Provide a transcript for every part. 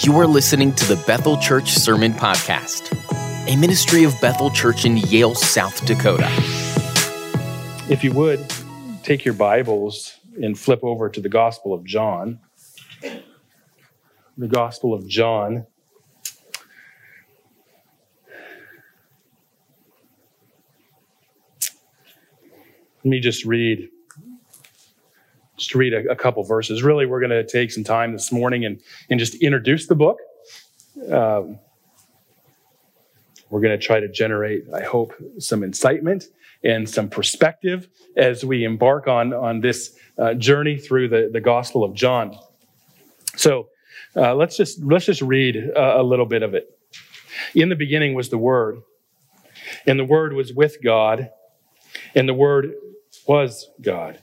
You are listening to the Bethel Church Sermon Podcast, a ministry of Bethel Church in Yale, South Dakota. If you would, take your Bibles and flip over to the Gospel of John. The Gospel of John. Let me just read just read a, a couple verses. Really, we're going to take some time this morning and, and just introduce the book. Um, we're going to try to generate, I hope, some incitement and some perspective as we embark on, on this uh, journey through the, the Gospel of John. So uh, let's just let's just read a, a little bit of it. In the beginning was the Word, and the Word was with God, and the Word was God.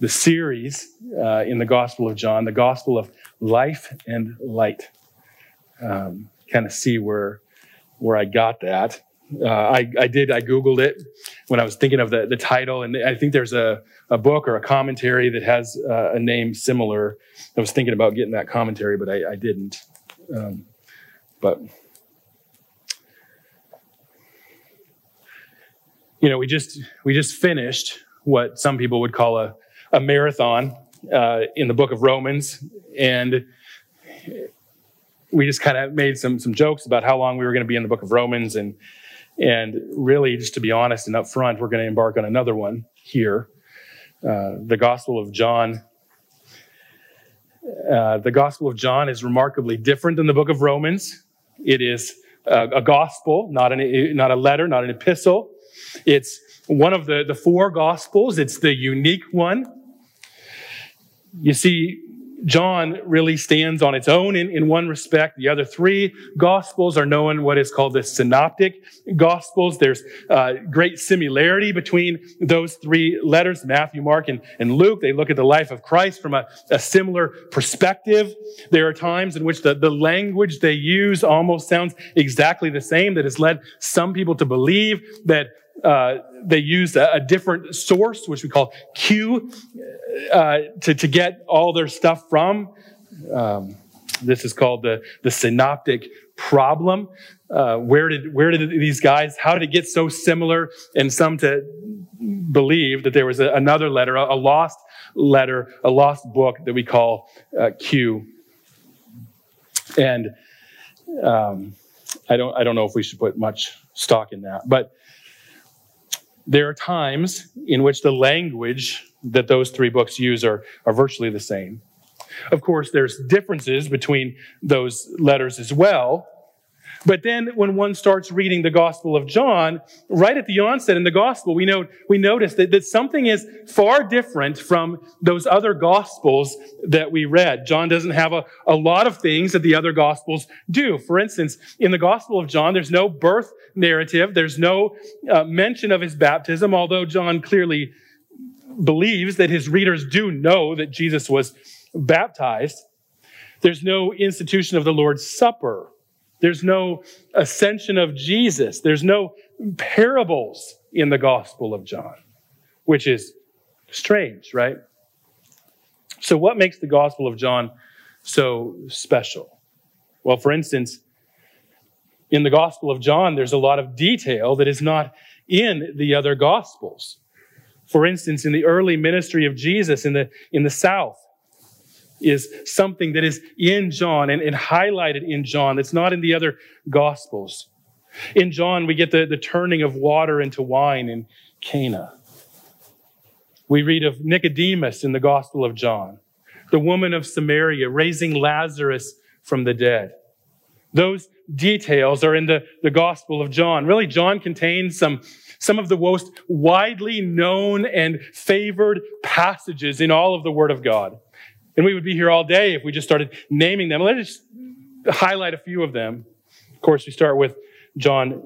the series uh, in the Gospel of John, the Gospel of Life and Light. Um, kind of see where where I got that. Uh, I, I did. I googled it when I was thinking of the, the title, and I think there's a, a book or a commentary that has uh, a name similar. I was thinking about getting that commentary, but I, I didn't. Um, but you know, we just we just finished what some people would call a a marathon uh, in the book of Romans, and we just kind of made some some jokes about how long we were going to be in the book of Romans, and and really, just to be honest and upfront, we're going to embark on another one here, uh, the Gospel of John. Uh, the Gospel of John is remarkably different than the book of Romans. It is a, a gospel, not an not a letter, not an epistle. It's one of the, the four gospels. It's the unique one. You see, John really stands on its own in, in one respect. The other three gospels are known what is called the synoptic gospels. There's uh, great similarity between those three letters, Matthew, Mark, and, and Luke. They look at the life of Christ from a, a similar perspective. There are times in which the, the language they use almost sounds exactly the same that has led some people to believe that uh, they use a, a, different source, which we call Q, uh, to, to get all their stuff from. Um, this is called the, the synoptic problem. Uh, where did where did these guys? How did it get so similar? And some to believe that there was a, another letter, a, a, lost letter, a lost book that we call uh, Q. And um, I don't I don't know if we should put much stock in that, but there are times in which the language that those three books use are, are virtually the same. Of course, there's differences between those letters as well, but then when one starts reading the Gospel of John, right at the onset in the Gospel, we, know, we notice that, that something is far different from those other Gospels that we read. John doesn't have a, a lot of things that the other Gospels do. For instance, in the Gospel of John, there's no birth narrative. There's no uh, mention of his baptism, although John clearly believes that his readers do know that Jesus was baptized. There's no institution of the Lord's Supper. There's no ascension of Jesus. There's no parables in the Gospel of John, which is strange, right? So, what makes the Gospel of John so special? Well, for instance, in the Gospel of John, there's a lot of detail that is not in the other Gospels. For instance, in the early ministry of Jesus in the, in the South, is something that is in John and, and highlighted in John that's not in the other Gospels. In John, we get the, the turning of water into wine in Cana. We read of Nicodemus in the Gospel of John, the woman of Samaria raising Lazarus from the dead. Those details are in the, the Gospel of John. Really, John contains some, some of the most widely known and favored passages in all of the Word of God. And we would be here all day if we just started naming them. Let's just highlight a few of them. Of course, we start with John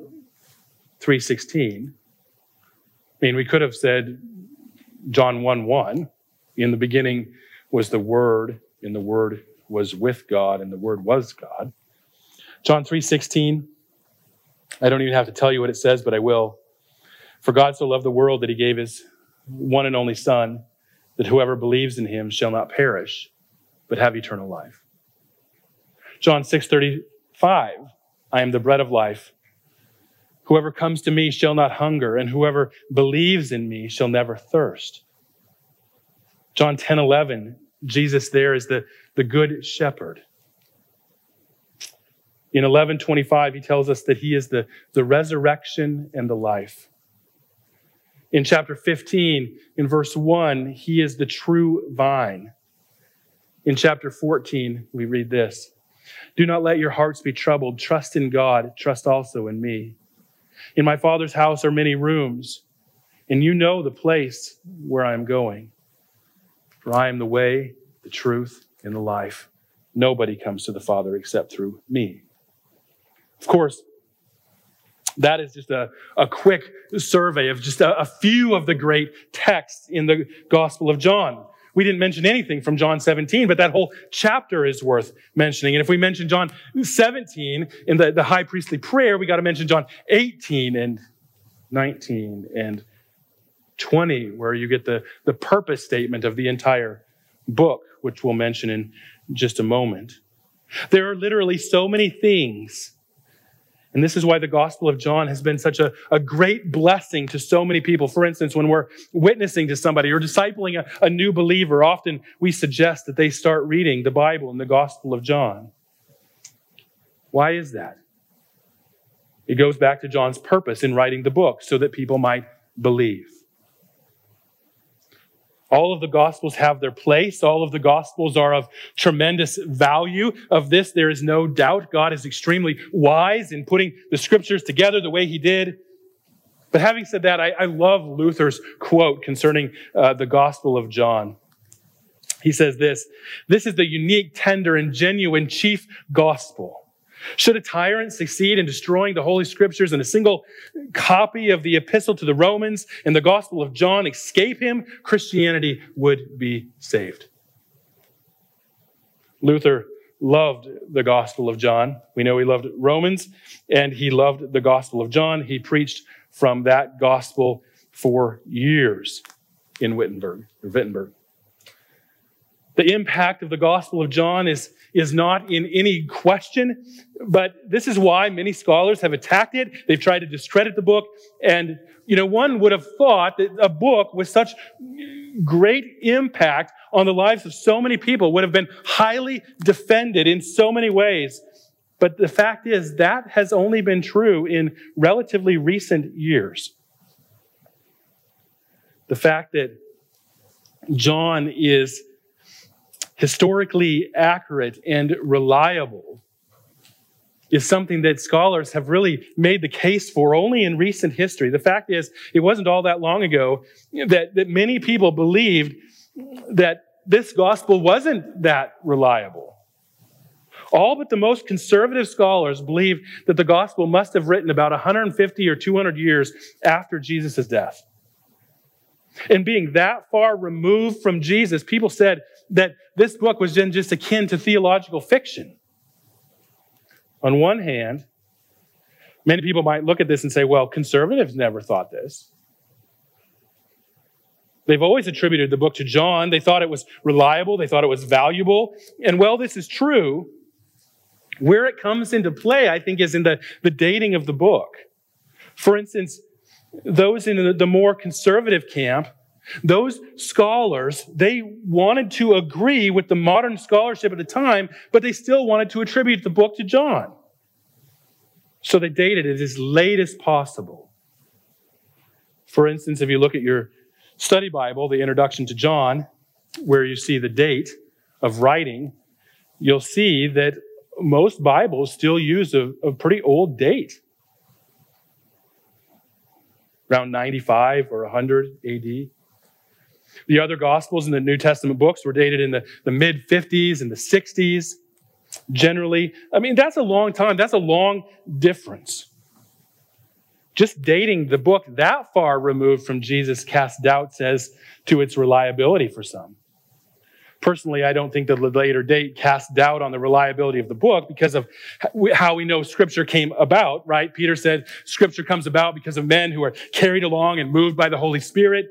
3:16. I mean, we could have said John 1 1. In the beginning was the Word, and the Word was with God, and the Word was God. John 3:16. I don't even have to tell you what it says, but I will. For God so loved the world that he gave his one and only Son, that whoever believes in him shall not perish, but have eternal life. John 6:35. I am the bread of life. Whoever comes to me shall not hunger, and whoever believes in me shall never thirst. John 10 11, Jesus there is the, the good shepherd. In 1125, he tells us that he is the, the resurrection and the life. In chapter 15, in verse 1, he is the true vine. In chapter 14, we read this Do not let your hearts be troubled. Trust in God. Trust also in me. In my Father's house are many rooms, and you know the place where I am going. For I am the way, the truth, and the life. Nobody comes to the Father except through me. Of course, that is just a, a quick survey of just a, a few of the great texts in the Gospel of John. We didn't mention anything from John 17, but that whole chapter is worth mentioning. And if we mention John 17 in the, the high priestly prayer, we got to mention John 18 and 19 and 20, where you get the, the purpose statement of the entire book, which we'll mention in just a moment. There are literally so many things and this is why the Gospel of John has been such a, a great blessing to so many people. For instance, when we're witnessing to somebody or discipling a, a new believer, often we suggest that they start reading the Bible and the Gospel of John. Why is that? It goes back to John's purpose in writing the book so that people might believe. All of the Gospels have their place. All of the Gospels are of tremendous value. Of this, there is no doubt. God is extremely wise in putting the Scriptures together the way He did. But having said that, I, I love Luther's quote concerning uh, the Gospel of John. He says this This is the unique, tender, and genuine chief gospel should a tyrant succeed in destroying the Holy Scriptures and a single copy of the Epistle to the Romans and the Gospel of John escape him, Christianity would be saved. Luther loved the Gospel of John. We know he loved Romans and he loved the Gospel of John. He preached from that gospel for years in Wittenberg, Wittenberg. The impact of the Gospel of John is, is not in any question, but this is why many scholars have attacked it. They've tried to discredit the book. And, you know, one would have thought that a book with such great impact on the lives of so many people would have been highly defended in so many ways. But the fact is, that has only been true in relatively recent years. The fact that John is historically accurate and reliable is something that scholars have really made the case for only in recent history. The fact is, it wasn't all that long ago that, that many people believed that this gospel wasn't that reliable. All but the most conservative scholars believe that the gospel must have written about 150 or 200 years after Jesus' death. And being that far removed from Jesus, people said that this book was just akin to theological fiction. On one hand, many people might look at this and say, well, conservatives never thought this. They've always attributed the book to John. They thought it was reliable. They thought it was valuable. And well, this is true. Where it comes into play, I think, is in the, the dating of the book. For instance, those in the more conservative camp, those scholars, they wanted to agree with the modern scholarship at the time, but they still wanted to attribute the book to John. So they dated it as late as possible. For instance, if you look at your study Bible, the introduction to John, where you see the date of writing, you'll see that most Bibles still use a, a pretty old date around 95 or 100 AD. The other Gospels in the New Testament books were dated in the, the mid 50s and the 60s. generally. I mean, that's a long time. That's a long difference. Just dating the book that far removed from Jesus casts doubts as to its reliability for some. Personally, I don't think the later date casts doubt on the reliability of the book because of how we know scripture came about, right? Peter said scripture comes about because of men who are carried along and moved by the Holy Spirit.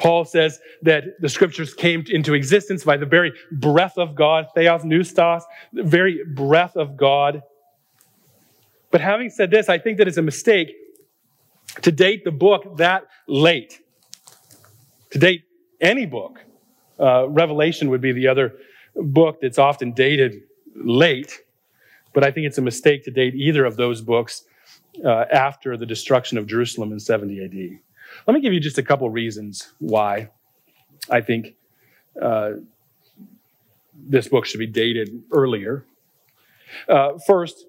Paul says that the scriptures came into existence by the very breath of God, theopneustos, the very breath of God. But having said this, I think that it's a mistake to date the book that late, to date any book. Uh, Revelation would be the other book that's often dated late, but I think it's a mistake to date either of those books uh, after the destruction of Jerusalem in 70 AD. Let me give you just a couple reasons why I think uh, this book should be dated earlier. Uh, first,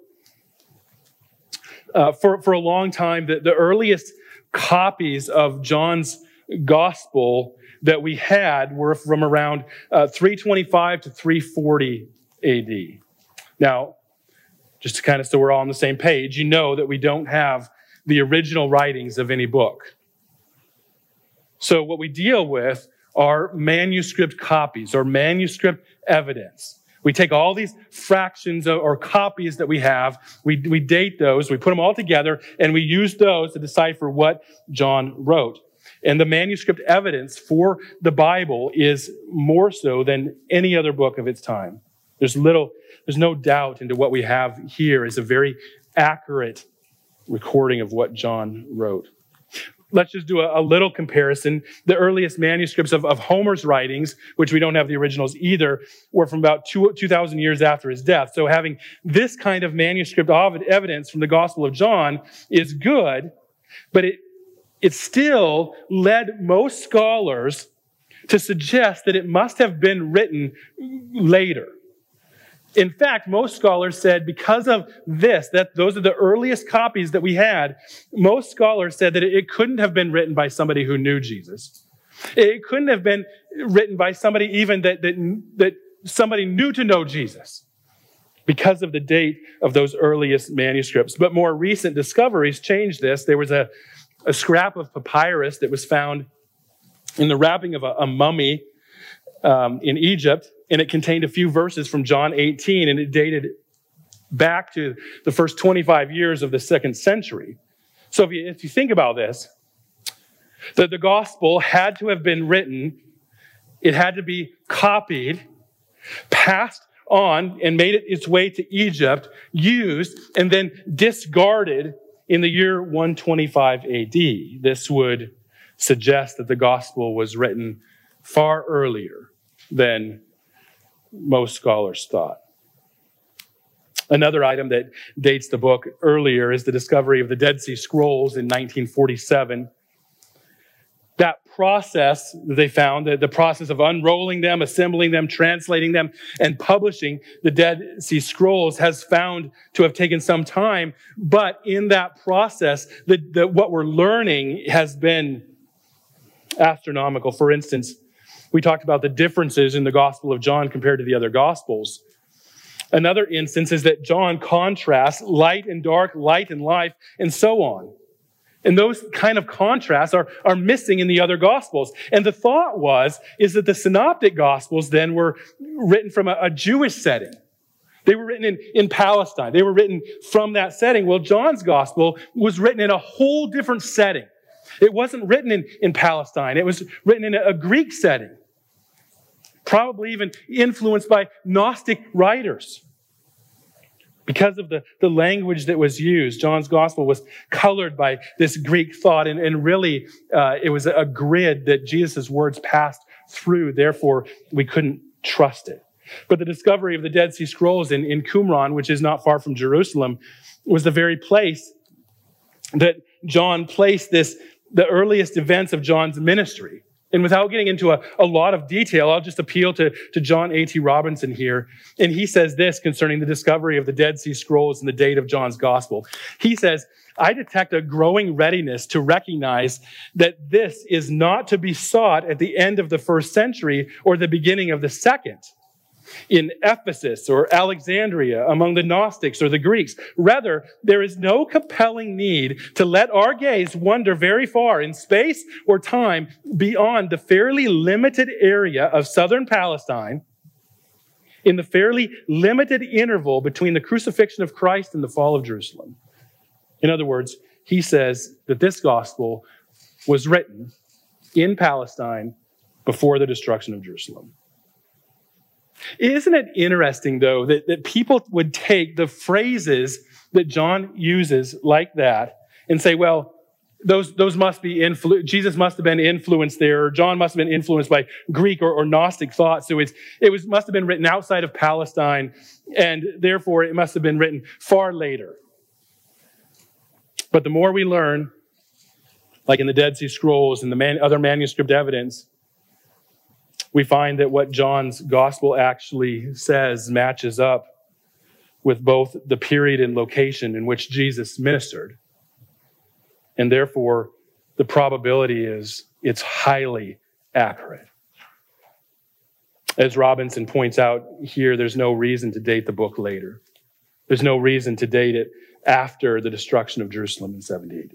uh, for, for a long time, the, the earliest copies of John's gospel that we had were from around uh, 325 to 340 AD. Now, just to kind of so we're all on the same page, you know that we don't have the original writings of any book. So, what we deal with are manuscript copies or manuscript evidence. We take all these fractions or copies that we have, we, we date those, we put them all together, and we use those to decipher what John wrote. And the manuscript evidence for the Bible is more so than any other book of its time. There's little, there's no doubt into what we have here is a very accurate recording of what John wrote let's just do a, a, little comparison. The earliest manuscripts of, of, Homer's writings, which we don't have the originals either, were from about two, 2,000 years after his death. So having this kind of manuscript evidence from the Gospel of John is good, but it, it still led most scholars to suggest that it must have been written later. In fact, most scholars said because of this, that those are the earliest copies that we had, most scholars said that it couldn't have been written by somebody who knew Jesus. It couldn't have been written by somebody even that, that, that somebody knew to know Jesus because of the date of those earliest manuscripts. But more recent discoveries changed this. There was a, a scrap of papyrus that was found in the wrapping of a, a mummy um, in Egypt and it contained a few verses from John 18, and it dated back to the first 25 years of the second century. So if you, if you think about this, that the gospel had to have been written, it had to be copied, passed on, and made it its way to Egypt, used, and then discarded in the year 125 AD. This would suggest that the gospel was written far earlier than most scholars thought. Another item that dates the book earlier is the discovery of the Dead Sea Scrolls in 1947. That process they found, the, the process of unrolling them, assembling them, translating them, and publishing the Dead Sea Scrolls has found to have taken some time. But in that process, the, the, what we're learning has been astronomical. For instance, we talked about the differences in the Gospel of John compared to the other Gospels. Another instance is that John contrasts light and dark, light and life, and so on. And those kind of contrasts are, are missing in the other gospels. And the thought was, is that the synoptic gospels then were written from a, a Jewish setting. They were written in, in Palestine. They were written from that setting. Well, John's gospel was written in a whole different setting. It wasn't written in, in Palestine. It was written in a, a Greek setting probably even influenced by Gnostic writers. Because of the, the language that was used, John's gospel was colored by this Greek thought, and, and really uh, it was a grid that Jesus' words passed through. Therefore, we couldn't trust it. But the discovery of the Dead Sea Scrolls in, in Qumran, which is not far from Jerusalem, was the very place that John placed this, the earliest events of John's ministry. And without getting into a, a lot of detail, I'll just appeal to, to John A.T. Robinson here. And he says this concerning the discovery of the Dead Sea Scrolls and the date of John's gospel. He says, I detect a growing readiness to recognize that this is not to be sought at the end of the first century or the beginning of the second. In Ephesus or Alexandria among the Gnostics or the Greeks. Rather, there is no compelling need to let our gaze wander very far in space or time beyond the fairly limited area of southern Palestine in the fairly limited interval between the crucifixion of Christ and the fall of Jerusalem. In other words, he says that this gospel was written in Palestine before the destruction of Jerusalem. Isn't it interesting, though, that, that people would take the phrases that John uses like that and say, well, those, those must be influ- Jesus must have been influenced there, or John must have been influenced by Greek or, or Gnostic thought. So it's, it was, must have been written outside of Palestine, and therefore it must have been written far later. But the more we learn, like in the Dead Sea Scrolls and the man, other manuscript evidence, we find that what John's gospel actually says matches up with both the period and location in which Jesus ministered. And therefore, the probability is it's highly accurate. As Robinson points out here, there's no reason to date the book later. There's no reason to date it after the destruction of Jerusalem in 70 AD.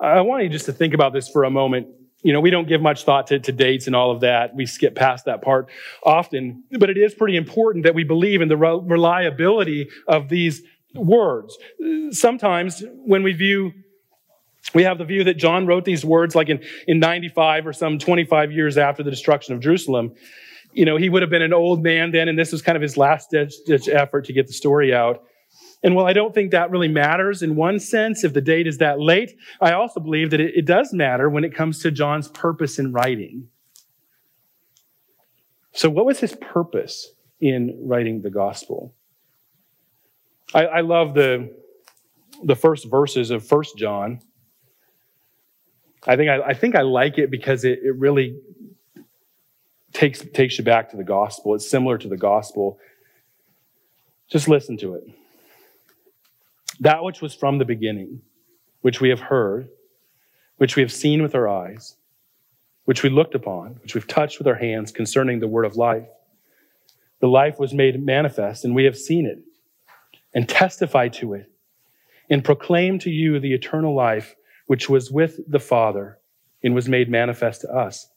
I want you just to think about this for a moment you know, we don't give much thought to, to, dates and all of that. We skip past that part often, but it is pretty important that we believe in the reliability of these words. Sometimes when we view, we have the view that John wrote these words like in, in 95 or some 25 years after the destruction of Jerusalem. You know, he would have been an old man then, and this was kind of his last ditch, ditch effort to get the story out. And while I don't think that really matters in one sense, if the date is that late, I also believe that it, it does matter when it comes to John's purpose in writing. So, what was his purpose in writing the gospel? I, I love the, the first verses of First John. I think I, I think I like it because it, it really takes, takes you back to the gospel. It's similar to the gospel. Just listen to it that which was from the beginning, which we have heard, which we have seen with our eyes, which we looked upon, which we've touched with our hands concerning the word of life. The life was made manifest, and we have seen it, and testify to it, and proclaim to you the eternal life which was with the Father and was made manifest to us.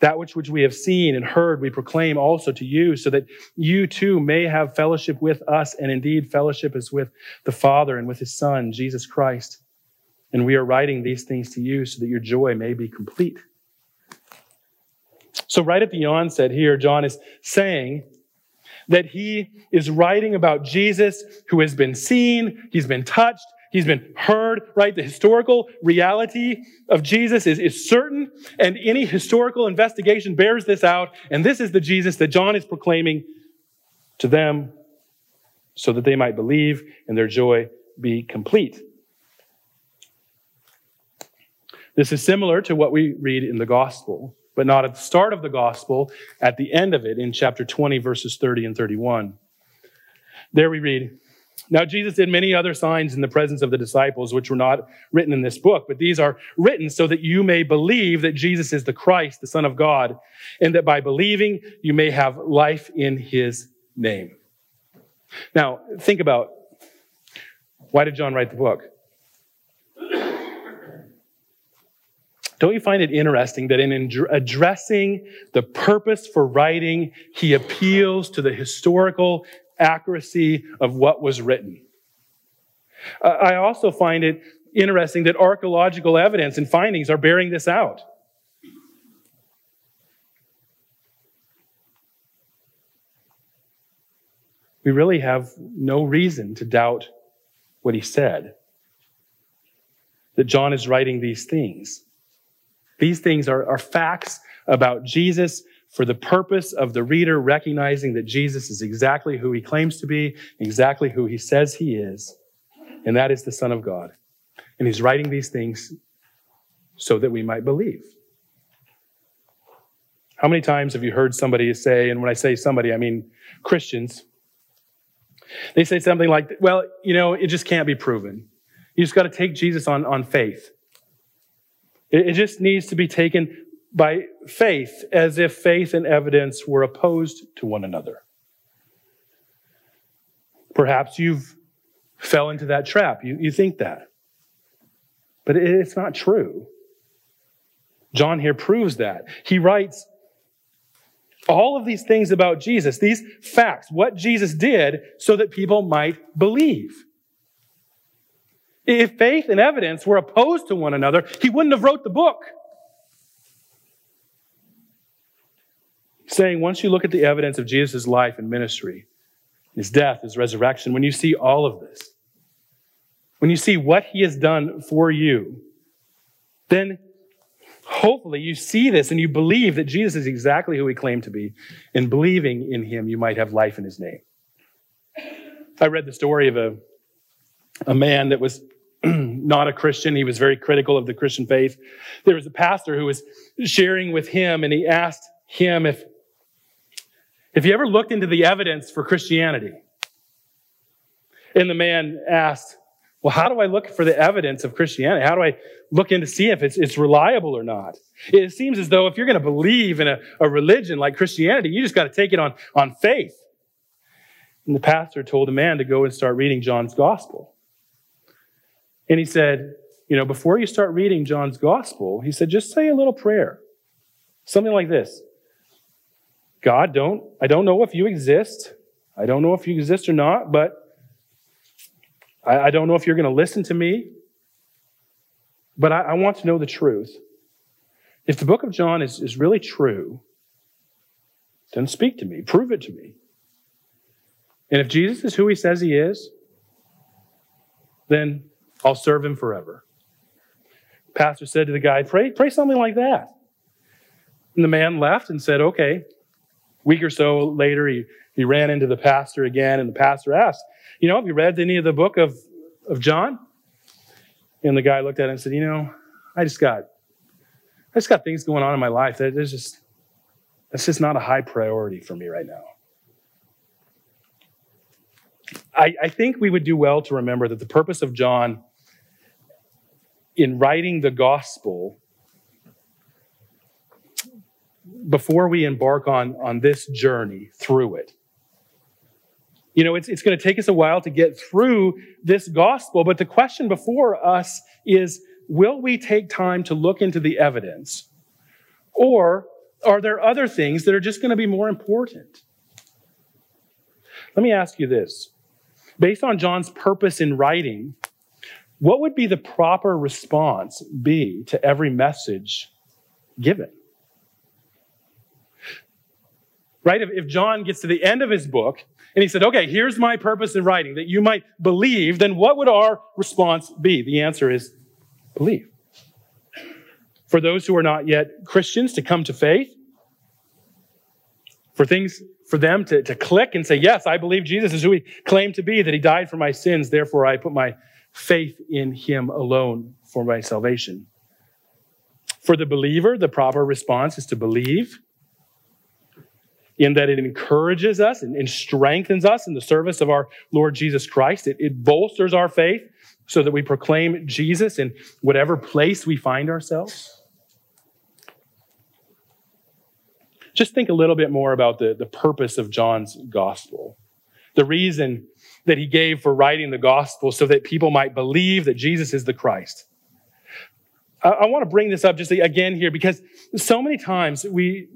That which, which we have seen and heard, we proclaim also to you, so that you too may have fellowship with us, and indeed fellowship is with the Father and with his Son, Jesus Christ. And we are writing these things to you so that your joy may be complete. So, right at the onset here, John is saying that he is writing about Jesus who has been seen, he's been touched, He's been heard, right? The historical reality of Jesus is, is certain, and any historical investigation bears this out. And this is the Jesus that John is proclaiming to them so that they might believe and their joy be complete. This is similar to what we read in the gospel, but not at the start of the gospel, at the end of it in chapter 20, verses 30 and 31. There we read, now, Jesus did many other signs in the presence of the disciples, which were not written in this book, but these are written so that you may believe that Jesus is the Christ, the Son of God, and that by believing you may have life in his name. Now, think about why did John write the book? Don't you find it interesting that in addressing the purpose for writing, he appeals to the historical accuracy of what was written. I also find it interesting that archaeological evidence and findings are bearing this out. We really have no reason to doubt what he said. That John is writing these things. These things are, are facts about Jesus for the purpose of the reader recognizing that Jesus is exactly who he claims to be, exactly who he says he is, and that is the Son of God. And he's writing these things so that we might believe. How many times have you heard somebody say, and when I say somebody, I mean Christians, they say something like, well, you know, it just can't be proven. You just got to take Jesus on, on faith. It, it just needs to be taken by faith as if faith and evidence were opposed to one another. Perhaps you've fell into that trap. You, you think that. But it's not true. John here proves that. He writes all of these things about Jesus, these facts, what Jesus did so that people might believe. If faith and evidence were opposed to one another, he wouldn't have wrote the book. Saying once you look at the evidence of Jesus' life and ministry, his death, his resurrection, when you see all of this, when you see what he has done for you, then hopefully you see this and you believe that Jesus is exactly who he claimed to be. And believing in him, you might have life in his name. I read the story of a, a man that was not a Christian. He was very critical of the Christian faith. There was a pastor who was sharing with him and he asked him if, if you ever looked into the evidence for Christianity. And the man asked, well, how do I look for the evidence of Christianity? How do I look in to see if it's, it's reliable or not? It seems as though if you're going to believe in a, a religion like Christianity, you just got to take it on, on faith. And the pastor told a man to go and start reading John's gospel. And he said, you know, before you start reading John's gospel, he said, just say a little prayer. Something like this. God, don't, I don't know if you exist. I don't know if you exist or not, but I, I don't know if you're going to listen to me, but I, I, want to know the truth. If the book of John is, is really true, then speak to me, prove it to me. And if Jesus is who he says he is, then I'll serve him forever. Pastor said to the guy, pray, pray something like that. And the man left and said, okay. Week or so later, he, he ran into the pastor again, and the pastor asked, you know, have you read any of the book of, of John? And the guy looked at him and said, You know, I just got I just got things going on in my life that just that's just not a high priority for me right now. I, I think we would do well to remember that the purpose of John in writing the gospel before we embark on, on this journey through it you know, it's, it's going to take us a while to get through this gospel, but the question before us is will we take time to look into the evidence? Or are there other things that are just going to be more important? Let me ask you this. Based on John's purpose in writing, what would be the proper response be to every message given? Right? If, if John gets to the end of his book and he said, okay, here's my purpose in writing, that you might believe, then what would our response be? The answer is believe. For those who are not yet Christians to come to faith, for things, for them to, to click and say, yes, I believe Jesus is who he claimed to be, that he died for my sins, therefore I put my faith in him alone for my salvation. For the believer, the proper response is to believe in that it encourages us and, and, strengthens us in the service of our Lord Jesus Christ. It, it bolsters our faith so that we proclaim Jesus in whatever place we find ourselves. Just think a little bit more about the, the purpose of John's gospel. The reason that he gave for writing the gospel so that people might believe that Jesus is the Christ. I, I want to bring this up just again here because so many times we,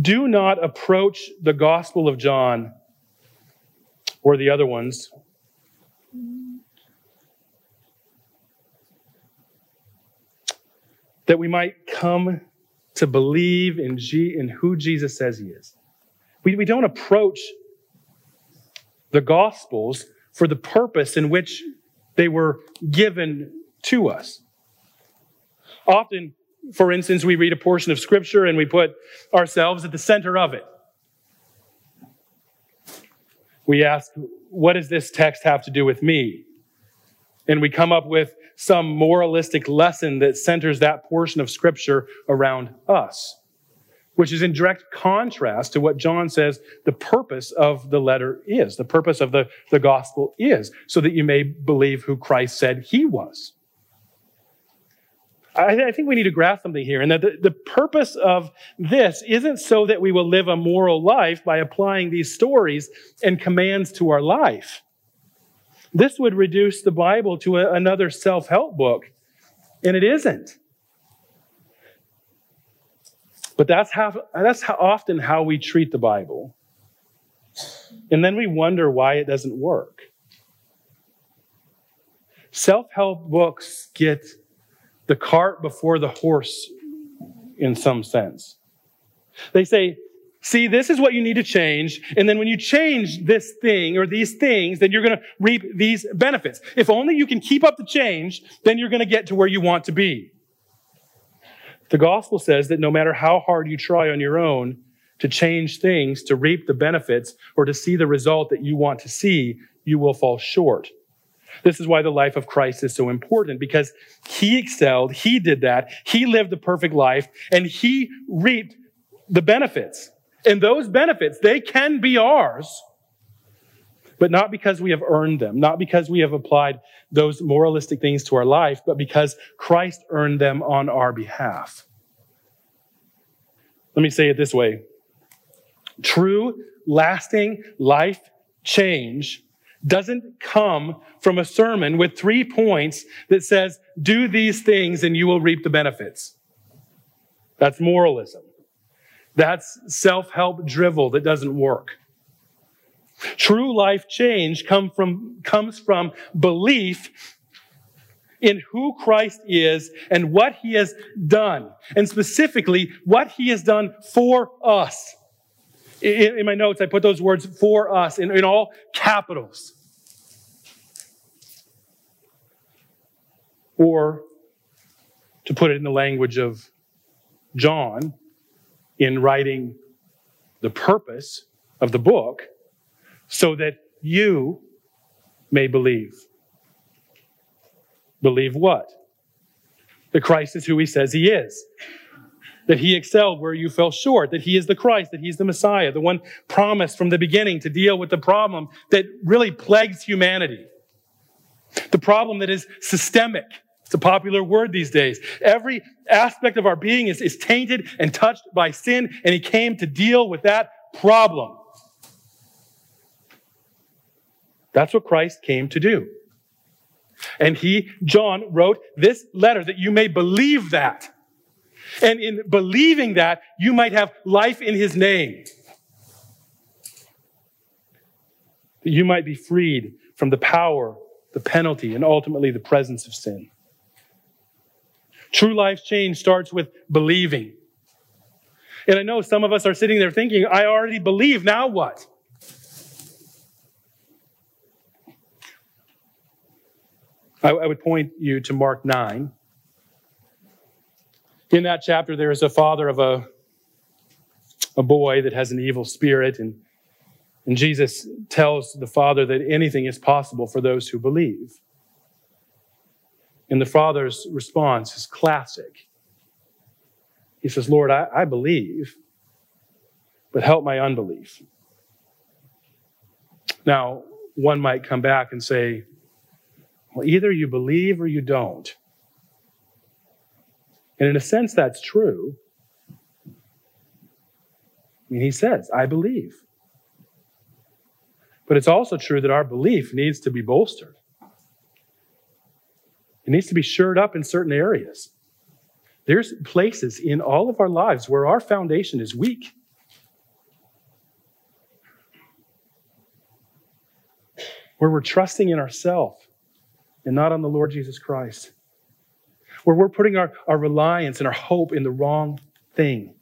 do not approach the Gospel of John or the other ones that we might come to believe in, G- in who Jesus says he is. We, we don't approach the Gospels for the purpose in which they were given to us. Often, for instance, we read a portion of Scripture and we put ourselves at the center of it. We ask, what does this text have to do with me? And we come up with some moralistic lesson that centers that portion of Scripture around us, which is in direct contrast to what John says the purpose of the letter is, the purpose of the, the gospel is, so that you may believe who Christ said he was. I, I think we need to grasp something here, and that the, the purpose of this isn't so that we will live a moral life by applying these stories and commands to our life. This would reduce the Bible to a, another self help book, and it isn't. But that's how, that's how often how we treat the Bible. And then we wonder why it doesn't work. Self help books get the cart before the horse in some sense. They say, see, this is what you need to change. And then when you change this thing or these things, then you're going to reap these benefits. If only you can keep up the change, then you're going to get to where you want to be. The gospel says that no matter how hard you try on your own to change things, to reap the benefits, or to see the result that you want to see, you will fall short. This is why the life of Christ is so important because he excelled, he did that, he lived the perfect life, and he reaped the benefits. And those benefits, they can be ours, but not because we have earned them, not because we have applied those moralistic things to our life, but because Christ earned them on our behalf. Let me say it this way true, lasting life change doesn't come from a sermon with three points that says, do these things and you will reap the benefits. That's moralism. That's self-help drivel that doesn't work. True life change come from, comes from belief in who Christ is and what he has done, and specifically what he has done for us. In, in my notes, I put those words for us in, in all capitals. Or to put it in the language of John in writing the purpose of the book, so that you may believe. Believe what? That Christ is who he says he is that he excelled where you fell short, that he is the Christ, that he's the Messiah, the one promised from the beginning to deal with the problem that really plagues humanity. The problem that is systemic. It's a popular word these days. Every aspect of our being is, is tainted and touched by sin, and he came to deal with that problem. That's what Christ came to do. And he, John, wrote this letter that you may believe that. And in believing that, you might have life in his name. That you might be freed from the power, the penalty, and ultimately the presence of sin. True life change starts with believing. And I know some of us are sitting there thinking, I already believe, now what? I, I would point you to Mark 9 in that chapter, there is a father of a, a boy that has an evil spirit, and, and Jesus tells the father that anything is possible for those who believe. And the father's response is classic. He says, Lord, I, I believe, but help my unbelief. Now, one might come back and say, well, either you believe or you don't. And in a sense, that's true. I mean, he says, I believe. But it's also true that our belief needs to be bolstered. It needs to be shored up in certain areas. There's places in all of our lives where our foundation is weak. Where we're trusting in ourselves and not on the Lord Jesus Christ where we're putting our, our reliance and our hope in the wrong thing.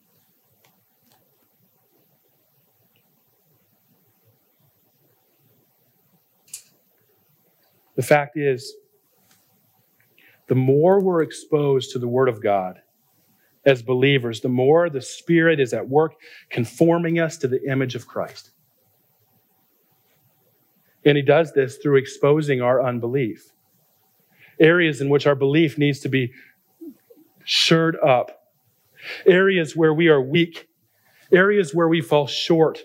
The fact is, the more we're exposed to the Word of God as believers, the more the Spirit is at work conforming us to the image of Christ. And He does this through exposing our unbelief areas in which our belief needs to be shored up, areas where we are weak, areas where we fall short,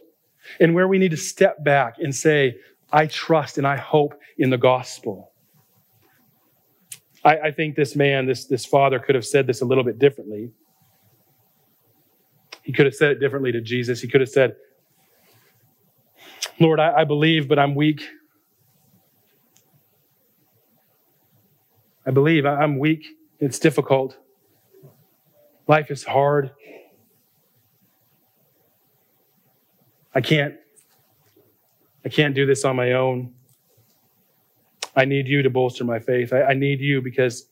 and where we need to step back and say, I trust and I hope in the gospel. I, I think this man, this, this father, could have said this a little bit differently. He could have said it differently to Jesus. He could have said, Lord, I, I believe, but I'm weak. I believe I'm weak. It's difficult. Life is hard. I can't I can't do this on my own. I need you to bolster my faith. I, I need you because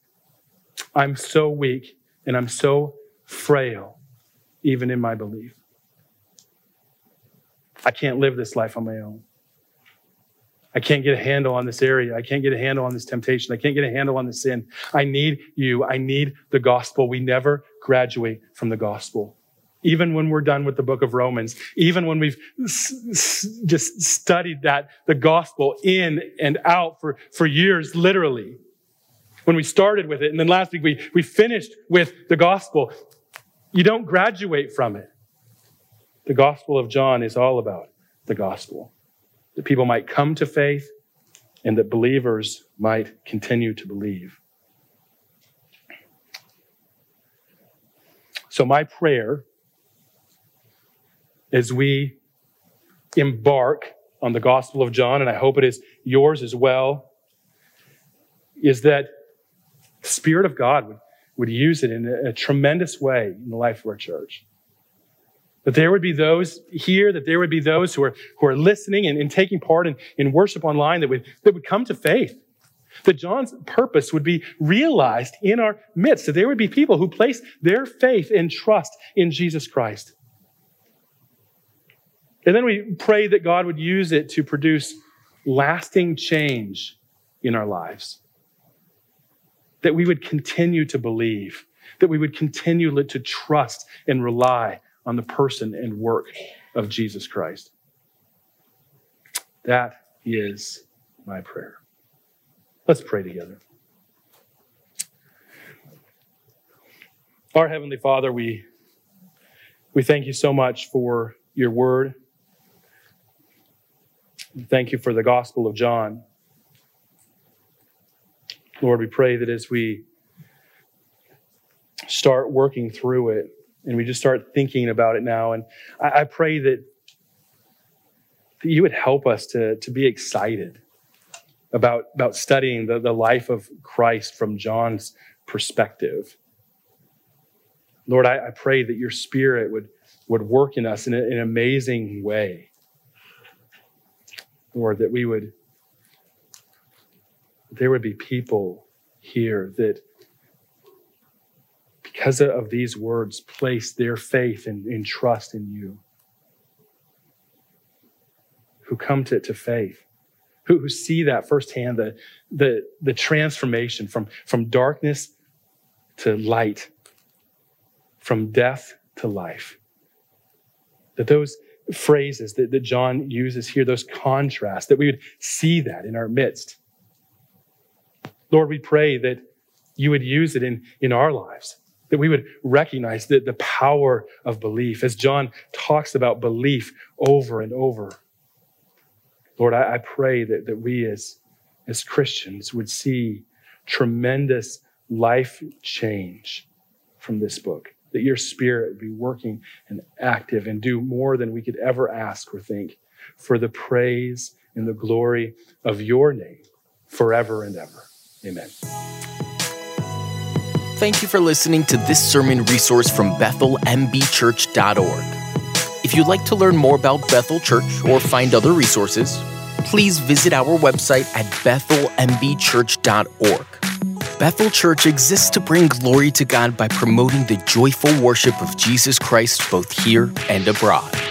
I'm so weak and I'm so frail, even in my belief. I can't live this life on my own. I can't get a handle on this area. I can't get a handle on this temptation. I can't get a handle on the sin. I need you. I need the gospel. We never graduate from the gospel. Even when we're done with the book of Romans, even when we've s- s- just studied that, the gospel in and out for, for years, literally. When we started with it, and then last week we, we finished with the gospel, you don't graduate from it. The gospel of John is all about the gospel. That people might come to faith and that believers might continue to believe. So, my prayer as we embark on the Gospel of John, and I hope it is yours as well, is that the Spirit of God would, would use it in a, a tremendous way in the life of our church. That there would be those here, that there would be those who are, who are listening and, and taking part in, in worship online that would, that would come to faith that John's purpose would be realized in our midst, that there would be people who place their faith and trust in Jesus Christ. And then we pray that God would use it to produce lasting change in our lives. That we would continue to believe, that we would continue to trust and rely on the person and work of Jesus Christ. That is my prayer. Let's pray together. Our Heavenly Father, we, we thank you so much for your word. Thank you for the Gospel of John. Lord, we pray that as we start working through it and we just start thinking about it now, and I, I pray that, that you would help us to, to be excited about, about studying the, the life of Christ from John's perspective. Lord, I, I pray that your spirit would, would work in us in, a, in an amazing way. Lord, that we would, there would be people here that, because of these words, place their faith and, and trust in you, who come to, to faith who, see that firsthand, the, the, the transformation from, from darkness to light, from death to life. That those phrases that, that John uses here, those contrasts, that we would see that in our midst. Lord, we pray that you would use it in, in our lives, that we would recognize the, the power of belief, as John talks about belief over and over. Lord, I, I pray that, that we as, as Christians would see tremendous life change from this book, that your spirit would be working and active and do more than we could ever ask or think for the praise and the glory of your name forever and ever. Amen. Thank you for listening to this sermon resource from BethelMBChurch.org. If you'd like to learn more about Bethel Church or find other resources, please visit our website at bethelmbchurch.org. Bethel Church exists to bring glory to God by promoting the joyful worship of Jesus Christ both here and abroad.